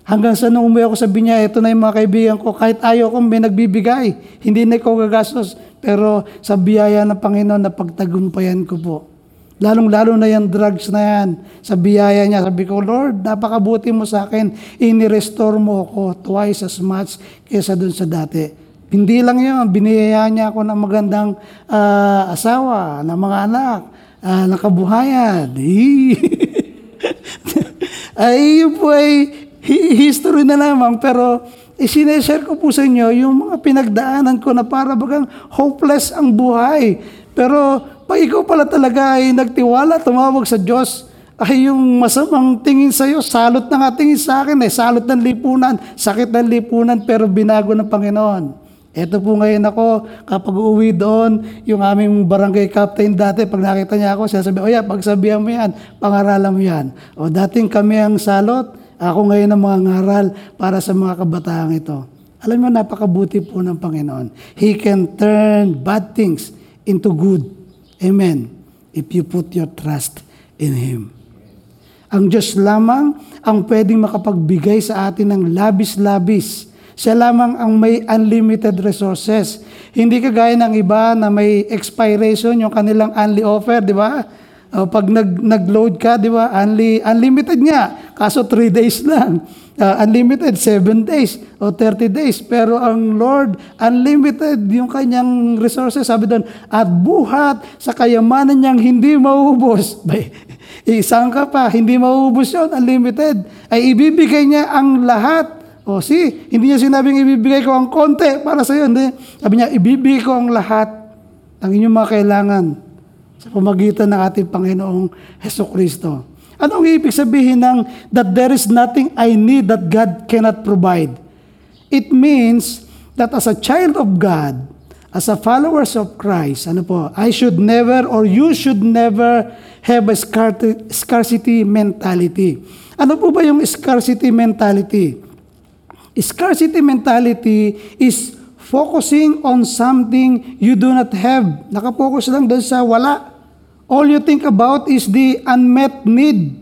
Speaker 1: Hanggang sa nung umuwi ako sa binya, ito na yung mga kaibigan ko, kahit ayaw ko may nagbibigay, hindi na ikaw gagastos. Pero sa biyaya ng Panginoon, na pagtagumpayan ko po. Lalong-lalo na yung drugs na yan. Sa biyaya niya, sabi ko, Lord, napakabuti mo sa akin. Ini-restore mo ako twice as much kaysa dun sa dati. Hindi lang yun, biniyayaan niya ako ng magandang uh, asawa, ng mga anak, ah, ng kabuhayan. *laughs* ay, yun po ay hi- history na lamang, pero isineshare ko po sa inyo yung mga pinagdaanan ko na para bagang hopeless ang buhay. Pero pag ikaw pala talaga ay nagtiwala, tumawag sa Diyos, ay yung masamang tingin sa iyo, salot na nga tingin sa akin eh, salot ng lipunan, sakit ng lipunan, pero binago ng Panginoon. Ito po ngayon ako, kapag uuwi doon, yung aming barangay captain dati, pag nakita niya ako, siya sabi, o yan, pagsabihan mo yan, pangaralan mo yan. O dating kami ang salot, ako ngayon ang mga ngaral para sa mga kabataang ito. Alam mo, napakabuti po ng Panginoon. He can turn bad things into good. Amen. If you put your trust in Him. Ang Diyos lamang ang pwedeng makapagbigay sa atin ng labis-labis. Siya lamang ang may unlimited resources. Hindi kagaya ng iba na may expiration yung kanilang only offer, di ba? O, pag nag, nag-load ka, di ba? Only, unlimited nga. Kaso 3 days lang. Uh, *laughs* unlimited, 7 days o 30 days. Pero ang Lord, unlimited yung kanyang resources. Sabi doon, at buhat sa kayamanan niyang hindi mauubos. *laughs* Bay, isang ka pa, hindi mauubos yun, unlimited. Ay ibibigay niya ang lahat. O si, hindi niya sinabing ibibigay ko ang konti para sa iyo. Hindi. Sabi niya, ibibigay ko ang lahat ng inyong mga kailangan sa pamagitan ng ating Panginoong Heso Kristo. Anong ibig sabihin ng that there is nothing I need that God cannot provide? It means that as a child of God, as a followers of Christ, ano po, I should never or you should never have a scar- scarcity mentality. Ano po ba yung scarcity mentality? Scarcity mentality is focusing on something you do not have. Nakapokus lang doon sa wala. All you think about is the unmet need.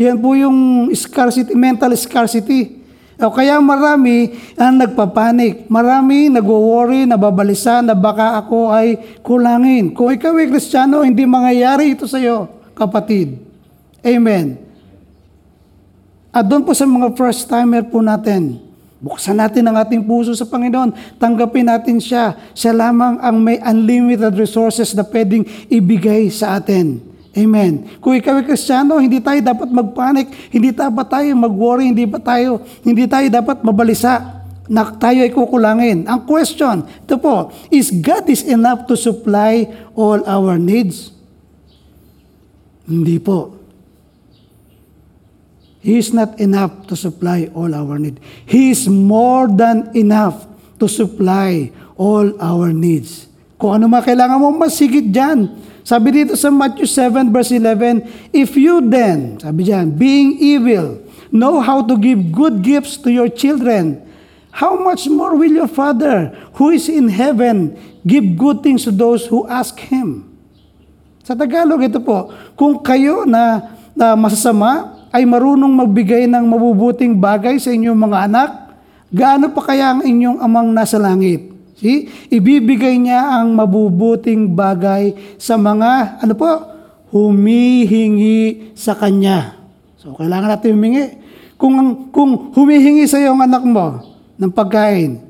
Speaker 1: Yan po yung scarcity, mental scarcity. O kaya marami ang nagpapanik. Marami nagwo-worry, nababalisa na baka ako ay kulangin. Kung ikaw ay kristyano, hindi mangyayari ito sa iyo, kapatid. Amen. At doon po sa mga first timer po natin, buksan natin ang ating puso sa Panginoon, tanggapin natin siya. Siya lamang ang may unlimited resources na pwedeng ibigay sa atin. Amen. Kung ikaw ay Kristiyano, hindi tayo dapat magpanik, hindi dapat tayo mag-worry, hindi ba tayo, hindi tayo dapat mabalisa na tayo ay kukulangin. Ang question, ito po, is God is enough to supply all our needs? Hindi po. He is not enough to supply all our needs. He is more than enough to supply all our needs. Kung ano man kailangan mo, masigit dyan. Sabi dito sa Matthew 7 verse 11, If you then, sabi dyan, being evil, know how to give good gifts to your children, how much more will your Father, who is in heaven, give good things to those who ask Him? Sa Tagalog, ito po, kung kayo na, na masasama ay marunong magbigay ng mabubuting bagay sa inyong mga anak, gaano pa kaya ang inyong amang nasa langit? See? Ibibigay niya ang mabubuting bagay sa mga, ano po, humihingi sa Kanya. So, kailangan natin humingi. Kung, kung humihingi sa iyo anak mo ng pagkain,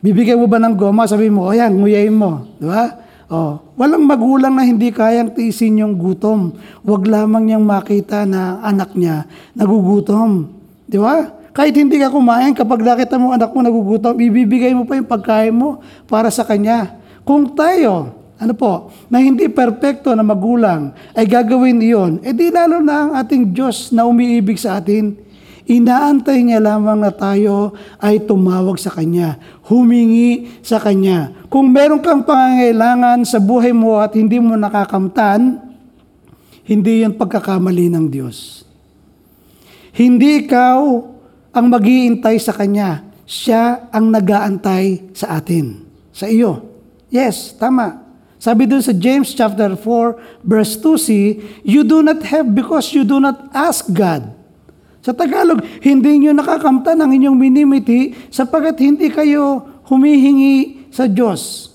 Speaker 1: bibigay mo ba ng goma? Sabi mo, o yan, nguyain mo. Di ba? Oh, walang magulang na hindi kayang tiisin yung gutom. Huwag lamang niyang makita na anak niya nagugutom. Di ba? Kahit hindi ka kumain, kapag nakita mo anak mo nagugutom, ibibigay mo pa yung pagkain mo para sa kanya. Kung tayo, ano po, na hindi perpekto na magulang ay gagawin iyon, edi lalo na ang ating Diyos na umiibig sa atin, inaantay niya lamang na tayo ay tumawag sa Kanya, humingi sa Kanya. Kung meron kang pangangailangan sa buhay mo at hindi mo nakakamtan, hindi yan pagkakamali ng Diyos. Hindi ikaw ang mag-iintay sa Kanya. Siya ang nag-aantay sa atin, sa iyo. Yes, tama. Sabi dun sa James chapter 4 verse 2c, you do not have because you do not ask God. Sa Tagalog, hindi nyo nakakamtan ang inyong minimiti sapagkat hindi kayo humihingi sa Diyos.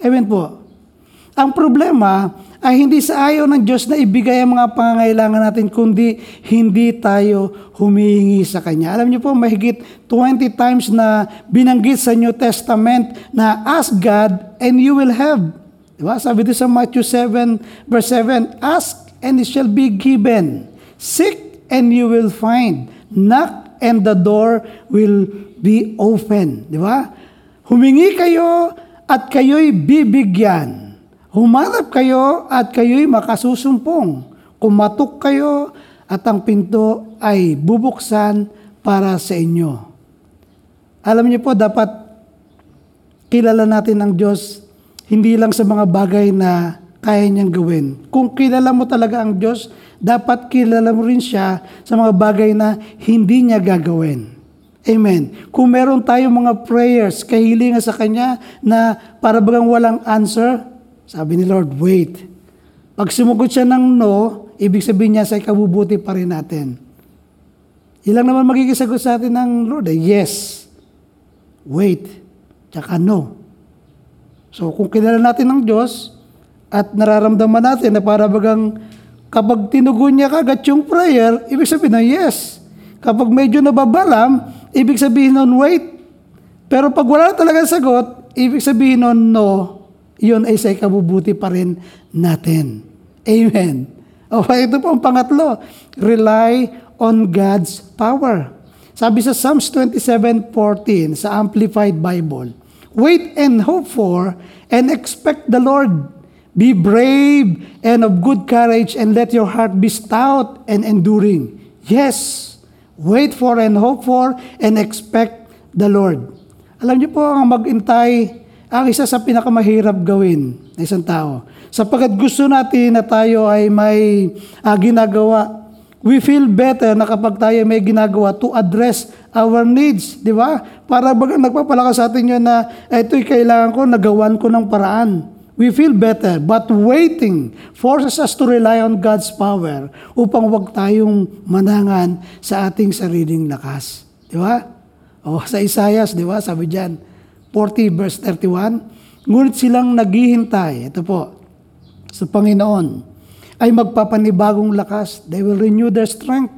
Speaker 1: Amen po. Ang problema ay hindi sa ayaw ng Diyos na ibigay ang mga pangangailangan natin, kundi hindi tayo humihingi sa Kanya. Alam niyo po, mahigit 20 times na binanggit sa New Testament na ask God and you will have. Di ba? Sabi dito sa Matthew 7, verse 7, Ask and it shall be given. Seek and you will find. Knock and the door will be open. Di ba? Humingi kayo at kayo'y bibigyan. Humanap kayo at kayo'y makasusumpong. Kumatok kayo at ang pinto ay bubuksan para sa inyo. Alam niyo po, dapat kilala natin ang Diyos hindi lang sa mga bagay na kaya niyang gawin. Kung kilala mo talaga ang Diyos, dapat kilala mo rin siya sa mga bagay na hindi niya gagawin. Amen. Kung meron tayong mga prayers, kahilingan sa Kanya na para bagang walang answer, sabi ni Lord, wait. Pag sumugot siya ng no, ibig sabihin niya sa ikabubuti pa rin natin. Ilang naman magiging sagot sa atin ng Lord? Eh, yes. Wait. Tsaka no. So kung kilala natin ng Diyos at nararamdaman natin na para bagang kapag tinugon niya kagad yung prayer, ibig sabihin na yes. Kapag medyo nababalam, ibig sabihin nun wait. Pero pag wala talaga sagot, ibig sabihin nun no, yun ay sa ikabubuti pa rin natin. Amen. Okay, ito po ang pangatlo. Rely on God's power. Sabi sa Psalms 27:14 sa Amplified Bible, Wait and hope for and expect the Lord. Be brave and of good courage and let your heart be stout and enduring. Yes, wait for and hope for and expect the Lord. Alam niyo po, ang magintay, ang isa sa pinakamahirap gawin ng isang tao. Sapagkat gusto natin na tayo ay may ah, ginagawa We feel better na kapag tayo may ginagawa to address our needs, di ba? Para baga nagpapalakas sa atin yun na ito'y kailangan ko, nagawan ko ng paraan. We feel better, but waiting forces us to rely on God's power upang wag tayong manangan sa ating sariling lakas. Di ba? O, sa Isaias, di ba? Sabi diyan, 40 verse 31, Ngunit silang naghihintay, ito po, sa Panginoon, ay magpapanibagong lakas. They will renew their strength.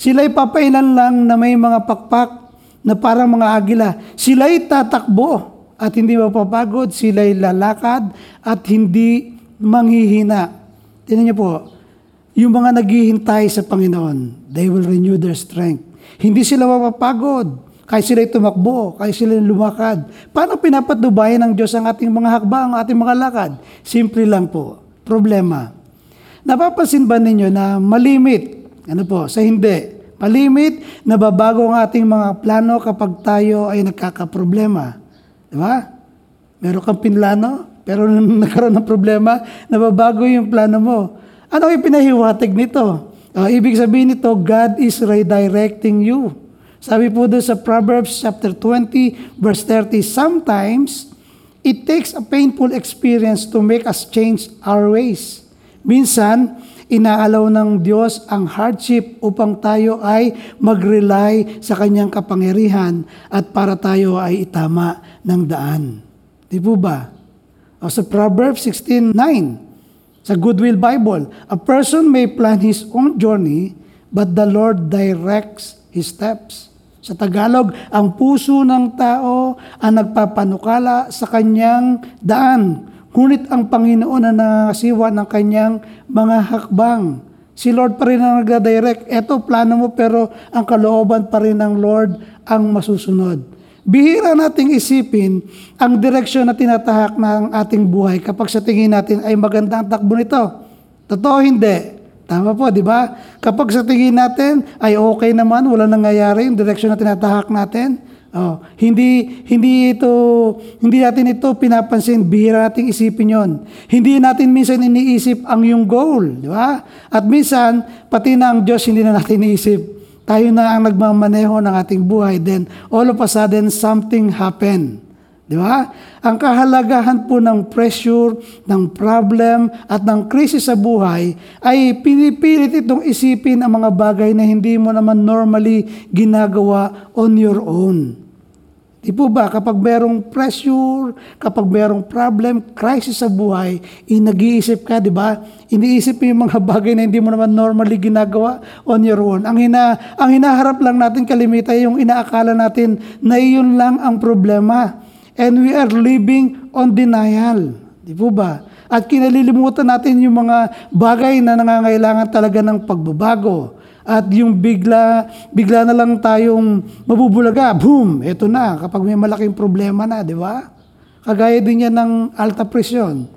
Speaker 1: Sila'y papailan lang na may mga pakpak na parang mga agila. Sila'y tatakbo at hindi mapapagod. Sila'y lalakad at hindi manghihina. Tingnan niyo po, yung mga naghihintay sa Panginoon, they will renew their strength. Hindi sila mapapagod. Kaya sila tumakbo, kaya sila lumakad. Paano pinapatubayan ng Diyos ang ating mga hakbang, ang ating mga lakad? Simple lang po. Problema. Napapansin ba ninyo na malimit? Ano po? Sa hindi. Malimit, nababago ang ating mga plano kapag tayo ay nagkakaproblema. Di ba? Meron kang pinlano, pero *laughs* nagkaroon ng problema, nababago yung plano mo. Ano yung pinahiwatig nito? Uh, ibig sabihin nito, God is redirecting you. Sabi po doon sa Proverbs chapter 20, verse 30, Sometimes, it takes a painful experience to make us change our ways. Minsan, inaalaw ng Diyos ang hardship upang tayo ay mag-rely sa kanyang kapangyarihan at para tayo ay itama ng daan. Di po ba? O sa Proverbs 16.9, sa Goodwill Bible, a person may plan his own journey, but the Lord directs his steps. Sa Tagalog, ang puso ng tao ang nagpapanukala sa kanyang daan, Ngunit ang Panginoon na nangasiwa ng kanyang mga hakbang. Si Lord pa rin ang nagda-direct. Ito, plano mo, pero ang kalooban pa rin ng Lord ang masusunod. Bihira nating isipin ang direksyon na tinatahak ng ating buhay kapag sa tingin natin ay maganda ang takbo nito. Totoo hindi. Tama po, di ba? Kapag sa tingin natin ay okay naman, wala nangyayari yung direksyon na tinatahak natin, Oh, hindi hindi ito hindi natin ito pinapansin, bihira nating isipin 'yon. Hindi natin minsan iniisip ang yung goal, di ba? At minsan pati na ang Diyos hindi na natin iniisip. Tayo na ang nagmamaneho ng ating buhay, then all of a sudden something happen. Di ba? Ang kahalagahan po ng pressure, ng problem, at ng krisis sa buhay ay pinipilit itong isipin ang mga bagay na hindi mo naman normally ginagawa on your own. Di po ba, kapag merong pressure, kapag merong problem, crisis sa buhay, nag-iisip ka, di ba? Iniisip mo yung mga *laughs* bagay na hindi mo naman normally ginagawa on your own. Ang, hina, ang hinaharap lang natin kalimitan yung inaakala natin na iyon lang ang problema. And we are living on denial. Di po ba? At kinalilimutan natin yung mga bagay na nangangailangan talaga ng pagbabago. At yung bigla, bigla na lang tayong mabubulaga, boom, eto na, kapag may malaking problema na, di ba? Kagaya din yan ng alta presyon.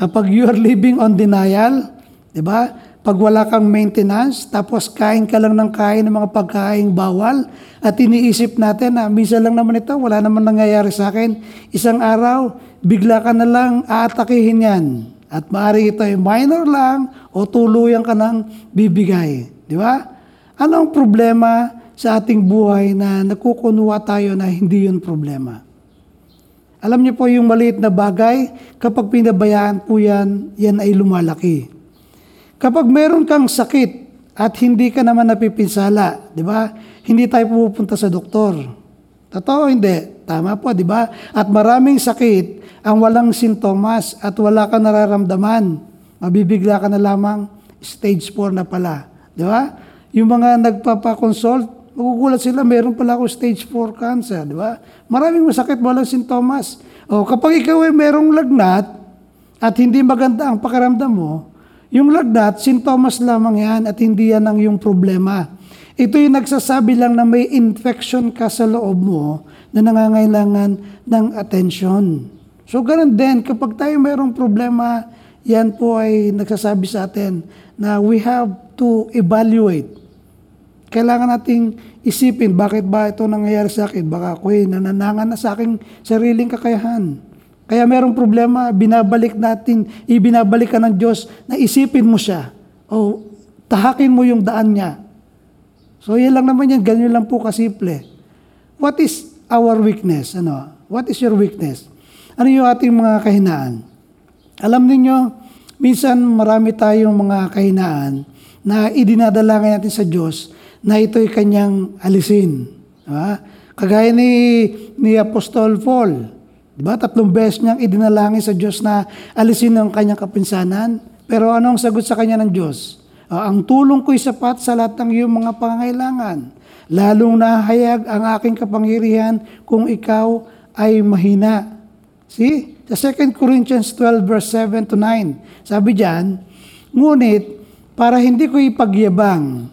Speaker 1: Kapag you are living on denial, di ba? Pag wala kang maintenance, tapos kain ka lang ng kain ng mga pagkain bawal, at iniisip natin na minsan lang naman ito, wala naman nangyayari sa akin. Isang araw, bigla ka na lang aatakihin yan. At maaari ito ay minor lang o tuluyan ka nang bibigay. Di ba? Ano ang problema sa ating buhay na nakukunuwa tayo na hindi yun problema? Alam niyo po yung maliit na bagay, kapag pinabayaan po yan, yan ay lumalaki. Kapag meron kang sakit at hindi ka naman napipinsala, di ba? Hindi tayo pupunta sa doktor. Totoo, hindi. Tama po, di ba? At maraming sakit ang walang sintomas at wala ka nararamdaman. Mabibigla ka na lamang, stage 4 na pala. Di ba? Yung mga nagpapakonsult, magugulat sila, meron pala ako stage 4 cancer, di ba? Maraming masakit, walang sintomas. O, kapag ikaw ay merong lagnat at hindi maganda ang pakiramdam mo, yung lagnat, sintomas lamang yan at hindi yan ang yung problema. Ito yung nagsasabi lang na may infection ka sa loob mo na nangangailangan ng attention. So, ganun din, kapag tayo mayroong problema, yan po ay nagsasabi sa atin na we have to evaluate. Kailangan nating isipin, bakit ba ito nangyayari sa akin? Baka ako ay nananangan na sa aking sariling kakayahan. Kaya merong problema, binabalik natin, ibinabalik ka ng Diyos na isipin mo siya. O tahakin mo yung daan niya. So yan lang naman yan, ganyan lang po kasimple. What is our weakness? Ano? What is your weakness? Ano yung ating mga kahinaan? Alam niyo, minsan marami tayong mga kahinaan na idinadalangin natin sa Diyos na ito'y kanyang alisin. Diba? Kagaya ni, ni Apostol Paul, diba? tatlong beses niyang idinalangin sa Diyos na alisin ang kanyang kapinsanan. Pero ano ang sagot sa kanya ng Diyos? Ah, ang tulong ko'y sapat sa lahat ng iyong mga pangangailangan. Lalong nahayag ang aking kapangyarihan kung ikaw ay mahina. See? Sa 2 Corinthians 12 verse 7 to 9, sabi diyan, Ngunit, para hindi ko ipagyabang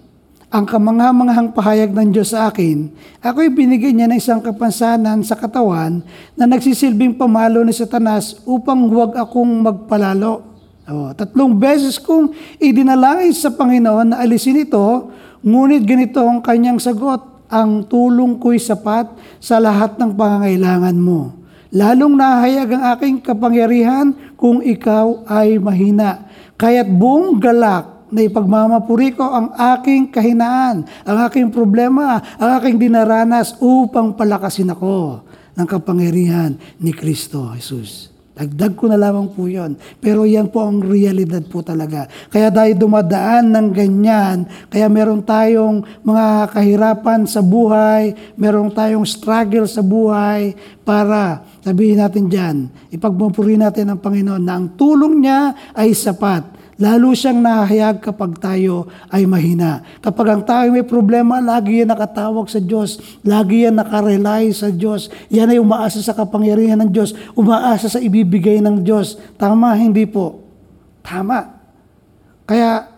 Speaker 1: ang kamangha-manghang pahayag ng Diyos sa akin, ako'y binigyan niya ng isang kapansanan sa katawan na nagsisilbing pamalo ni Satanas upang huwag akong magpalalo. Oh, tatlong beses kong idinalangin sa Panginoon na alisin ito, ngunit ganito ang kanyang sagot, ang tulong ko'y sapat sa lahat ng pangangailangan mo. Lalong nahayag ang aking kapangyarihan kung ikaw ay mahina. Kaya't buong galak na ipagmamapuri ko ang aking kahinaan, ang aking problema, ang aking dinaranas upang palakasin ako ng kapangyarihan ni Kristo Jesus. Dagdag ko na lamang po yun. Pero yan po ang realidad po talaga. Kaya dahil dumadaan ng ganyan, kaya meron tayong mga kahirapan sa buhay, meron tayong struggle sa buhay para sabihin natin dyan, ipagmapuri natin ang Panginoon na ang tulong niya ay sapat. Lalo siyang nahayag kapag tayo ay mahina. Kapag ang tao may problema, lagi yan nakatawag sa Diyos. Lagi yan nakarely sa Diyos. Yan ay umaasa sa kapangyarihan ng Diyos. Umaasa sa ibibigay ng Diyos. Tama, hindi po. Tama. Kaya,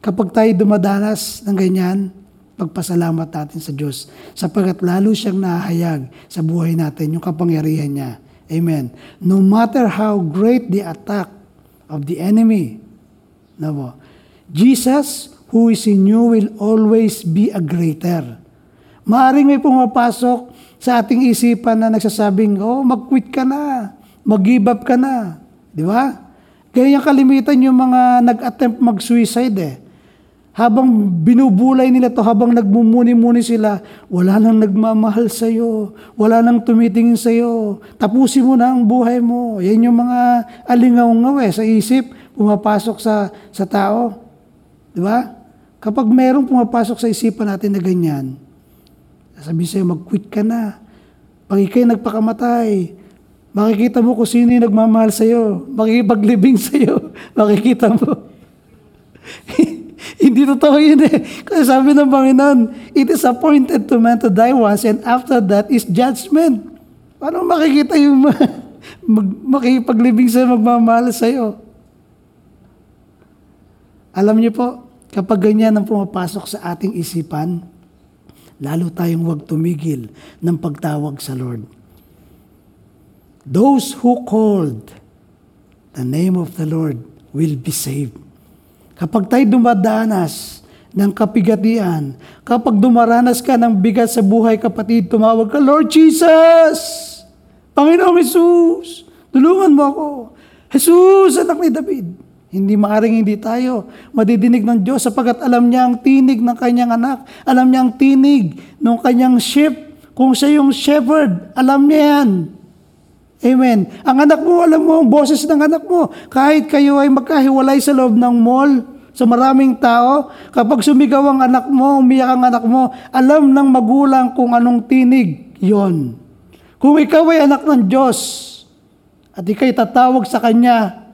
Speaker 1: kapag tayo dumadanas ng ganyan, pagpasalamat natin sa Diyos. Sapagat lalo siyang nahayag sa buhay natin, yung kapangyarihan niya. Amen. No matter how great the attack of the enemy. No. Jesus, who is in you, will always be a greater. Maaring may pumapasok sa ating isipan na nagsasabing, oh, mag-quit ka na, mag-give up ka na. Di ba? Kaya yung kalimitan yung mga nag-attempt mag-suicide eh. Habang binubulay nila to, habang nagmumuni-muni sila, wala nang nagmamahal sa'yo, wala nang tumitingin sa'yo, tapusin mo na ang buhay mo. Yan yung mga alingaw-ngaw eh, sa isip, pumapasok sa, sa tao. Di ba? Kapag merong pumapasok sa isipan natin na ganyan, sabi sa'yo, mag-quit ka na. Pag ikay nagpakamatay, makikita mo kung sino yung nagmamahal sa'yo, makikipaglibing sa'yo, *laughs* makikita mo. Hindi totoo yun eh. Kasi sabi ng Panginoon, it is appointed to man to die once and after that is judgment. Paano makikita yung *laughs* mag, makipaglibing sa magmamahal sa'yo. Alam niyo po, kapag ganyan ang pumapasok sa ating isipan, lalo tayong huwag tumigil ng pagtawag sa Lord. Those who called the name of the Lord will be saved. Kapag tayo dumadanas ng kapigatian, kapag dumaranas ka ng bigat sa buhay, kapatid, tumawag ka, Lord Jesus! Panginoong Jesus! Tulungan mo ako! Jesus, anak ni David! Hindi maaring hindi tayo madidinig ng Diyos sapagat alam niya ang tinig ng kanyang anak. Alam niya ang tinig ng kanyang sheep. Kung siya yung shepherd, alam niya yan. Amen. Ang anak mo, alam mo ang boses ng anak mo. Kahit kayo ay magkahiwalay sa loob ng mall, sa maraming tao, kapag sumigaw ang anak mo, umiyak ang anak mo, alam ng magulang kung anong tinig yon. Kung ikaw ay anak ng Diyos, at ikay tatawag sa Kanya,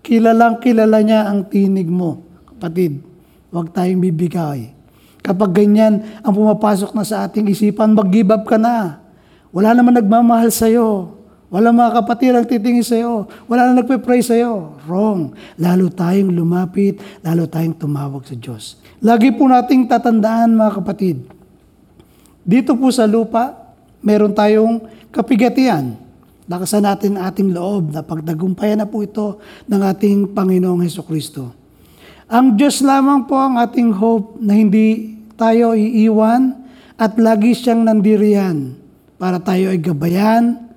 Speaker 1: kilalang kilala niya ang tinig mo. Kapatid, huwag tayong bibigay. Kapag ganyan ang pumapasok na sa ating isipan, mag-give up ka na. Wala naman nagmamahal sa'yo. Wala mga kapatid ang titingin sa'yo. Wala na nagpe-pray sa'yo. Wrong. Lalo tayong lumapit, lalo tayong tumawag sa Diyos. Lagi po nating tatandaan mga kapatid. Dito po sa lupa, meron tayong kapigatian. Lakasan natin ang ating loob na pagtagumpayan na po ito ng ating Panginoong Heso Kristo. Ang Diyos lamang po ang ating hope na hindi tayo iiwan at lagi siyang nandiriyan para tayo ay gabayan,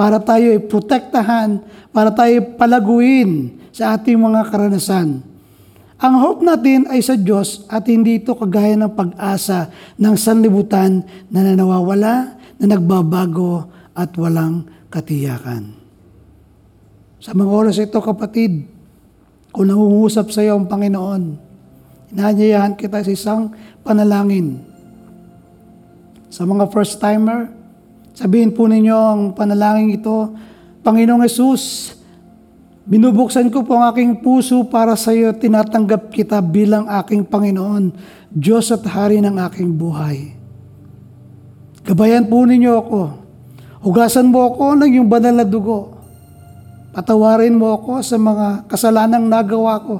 Speaker 1: para tayo ay protektahan, para tayo ay palaguin sa ating mga karanasan. Ang hope natin ay sa Diyos at hindi ito kagaya ng pag-asa ng sanlibutan na nanawawala, na nagbabago at walang katiyakan. Sa mga oras ito, kapatid, kung nangungusap sa iyo ang Panginoon, inaanyayahan kita sa isang panalangin. Sa mga first-timer, sabihin po ninyo ang panalangin ito, Panginoong Yesus, binubuksan ko po ang aking puso para sa iyo, tinatanggap kita bilang aking Panginoon, Diyos at Hari ng aking buhay. Gabayan po ninyo ako. Hugasan mo ako ng iyong banal na dugo. Patawarin mo ako sa mga kasalanang nagawa ko.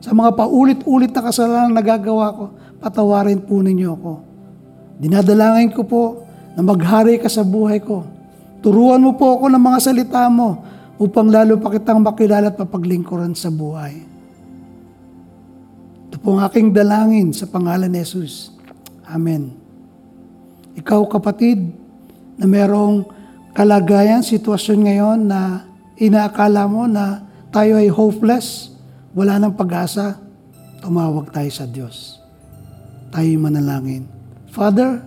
Speaker 1: Sa mga paulit-ulit na kasalanang nagagawa ko, patawarin po ninyo ako. Dinadalangin ko po na maghari ka sa buhay ko. Turuan mo po ako ng mga salita mo upang lalo pa kitang makilala at papaglingkuran sa buhay. Ito po ang aking dalangin sa pangalan ni Jesus. Amen. Ikaw kapatid na merong kalagayan, sitwasyon ngayon na inaakala mo na tayo ay hopeless, wala nang pag-asa, tumawag tayo sa Diyos. Tayo manalangin. Father,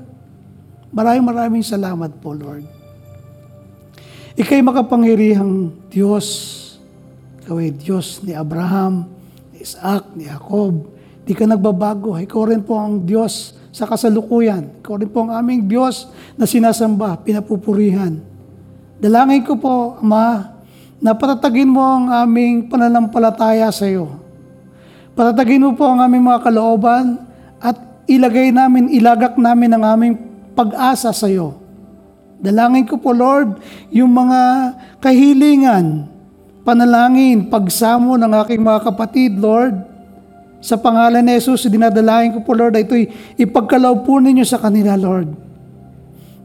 Speaker 1: maraming maraming salamat po, Lord. Ika'y makapangyarihang Diyos. Ikaw ay Diyos ni Abraham, ni Isaac, ni Jacob. Di ka nagbabago. Ikaw rin po ang Diyos sa kasalukuyan. Ikaw rin po ang aming Diyos na sinasamba, pinapupurihan. Dalangin ko po, Ama, na patatagin mo ang aming pananampalataya sa iyo. Patatagin mo po ang aming mga kalooban at ilagay namin, ilagak namin ang aming pag-asa sa iyo. Dalangin ko po, Lord, yung mga kahilingan, panalangin, pagsamo ng aking mga kapatid, Lord, sa pangalan ni Jesus, dinadalangin ko po, Lord, ito'y ipagkalaw po ninyo sa kanila, Lord.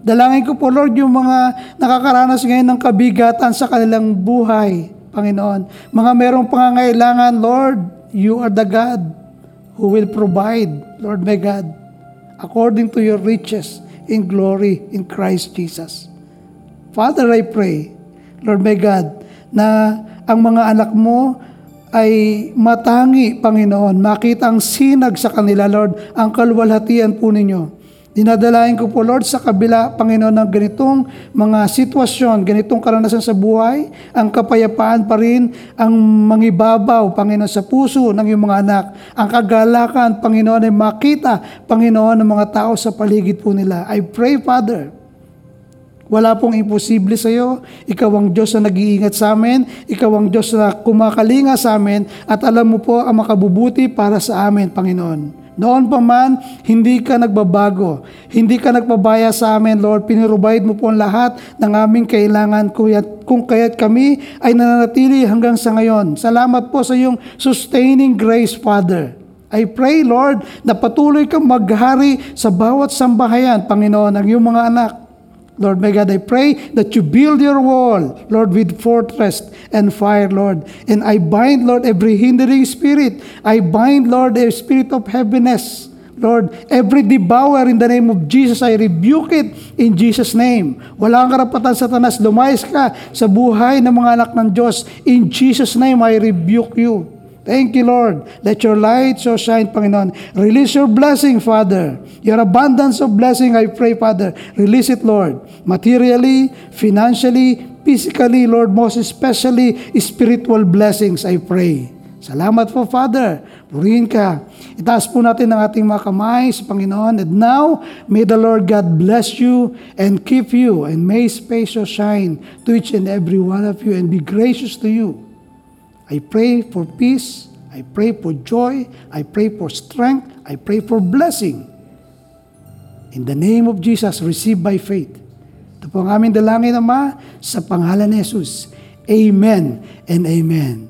Speaker 1: Dalangin ko po, Lord, yung mga nakakaranas ngayon ng kabigatan sa kanilang buhay, Panginoon. Mga merong pangangailangan, Lord, you are the God who will provide, Lord my God, according to your riches in glory in Christ Jesus. Father, I pray, Lord my God, na ang mga anak mo ay matangi, Panginoon, makita ang sinag sa kanila, Lord, ang kalwalhatian po ninyo. Dinadalain ko po, Lord, sa kabila, Panginoon, ng ganitong mga sitwasyon, ganitong karanasan sa buhay, ang kapayapaan pa rin, ang mangibabaw, Panginoon, sa puso ng iyong mga anak. Ang kagalakan, Panginoon, ay makita, Panginoon, ng mga tao sa paligid po nila. I pray, Father, wala pong imposible sa iyo. Ikaw ang Diyos na nag-iingat sa amin. Ikaw ang Diyos na kumakalinga sa amin. At alam mo po ang makabubuti para sa amin, Panginoon. Noon pa man, hindi ka nagbabago. Hindi ka nagpabaya sa amin, Lord. Pinirubahid mo po ang lahat ng aming kailangan kuya't, kung kaya't kami ay nananatili hanggang sa ngayon. Salamat po sa iyong sustaining grace, Father. I pray, Lord, na patuloy kang maghari sa bawat sambahayan, Panginoon, ng iyong mga anak. Lord my God, I pray that you build your wall, Lord, with fortress and fire, Lord. And I bind, Lord, every hindering spirit. I bind, Lord, the spirit of heaviness. Lord, every devourer in the name of Jesus, I rebuke it in Jesus' name. Wala kang karapatan, Satanas. Lumayas ka sa buhay ng mga anak ng Diyos. In Jesus' name, I rebuke you. Thank you, Lord. Let your light so shine, Panginoon. Release your blessing, Father. Your abundance of blessing, I pray, Father. Release it, Lord. Materially, financially, physically, Lord, most especially spiritual blessings, I pray. Salamat po, Father. Purihin ka. Itaas po natin ang ating mga kamay sa Panginoon. And now, may the Lord God bless you and keep you, and may His face shine to each and every one of you, and be gracious to you. I pray for peace. I pray for joy. I pray for strength. I pray for blessing. In the name of Jesus, receive by faith. Ito po ang aming dalangin, Ama, sa pangalan ni Jesus. Amen and amen.